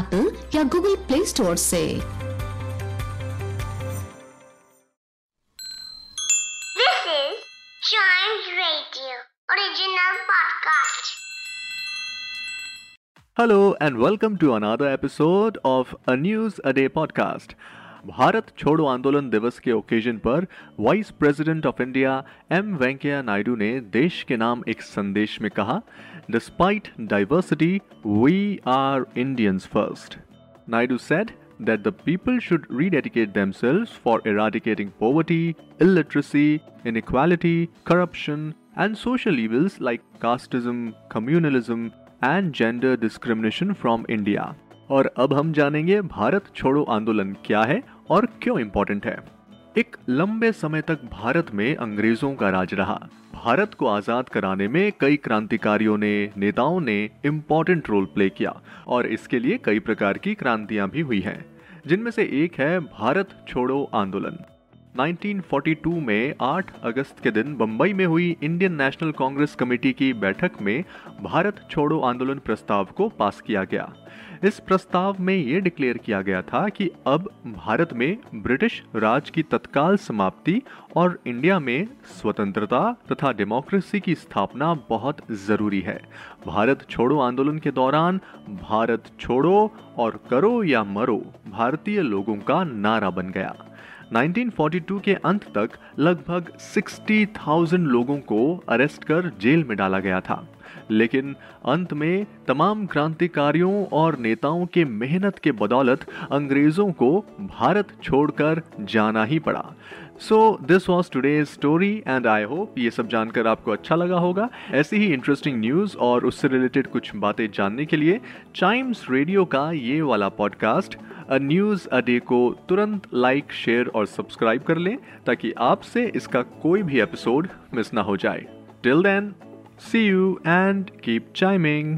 Apple या Google Play Store से This is Chimes Radio, original podcast. Hello and welcome to another episode of a News a Day podcast. Bharat छोड़ो आंदोलन दिवस के occasion पर vice president of India M Venkaiah Naidu ने देश के नाम एक संदेश में कहा despite diversity we are Indians first Naidu said that the people should rededicate themselves for eradicating poverty illiteracy inequality corruption and social evils like casteism communalism and gender discrimination from India और अब हम जानेंगे भारत छोड़ो आंदोलन क्या है और क्यों इम्पोर्टेंट है। एक लंबे समय तक भारत में अंग्रेज़ों का राज रहा। भारत को आज़ाद कराने में कई क्रांतिकारियों ने, नेताओं ने इम्पोर्टेंट रोल प्ले किया और इसके लिए कई प्रकार की क्रांतियाँ भी हुई हैं, जिनमें से एक है भारत छोड़ो आंदोलन। 1942 में 8 अगस्त के दिन बंबई में हुई इंडियन नेशनल कांग्रेस कमेटी की बैठक में भारत छोड़ो आंदोलन प्रस्ताव को पास किया गया। इस प्रस्ताव में ये डिक्लेयर किया गया था कि अब भारत में ब्रिटिश राज की तत्काल समाप्ति और इंडिया में स्वतंत्रता तथा डेमोक्रेसी की स्थापना बहुत ज़रूरी है। भारत छोड़ो आंदोलन के दौरान भारत छोड़ो और करो या मरो, भारतीय लोगों का नारा बन गया। 1942 के अंत तक लगभग 60,000 लोगों को अरेस्ट कर जेल में डाला गया था। लेकिन अंत में तमाम क्रांतिकारियों और नेताओं के मेहनत के बदौलत अंग्रेज़ों को भारत छोड़कर जाना ही पड़ा। So this was today story and I hope ये सब जानकर आपको अच्छा लगा होगा। ऐसी ही इंटरेस्टिंग न्यूज़ और उससे रिलेटेड कुछ बातें जानने के लिए टाइम्स रेडियो का ये वाला पॉडकास्ट न्यूज़ अडे को तुरंत लाइक शेयर और सब्सक्राइब कर लें, ताकि आपसे इसका कोई भी एपिसोड मिस ना हो जाए। Till then see you and keep chiming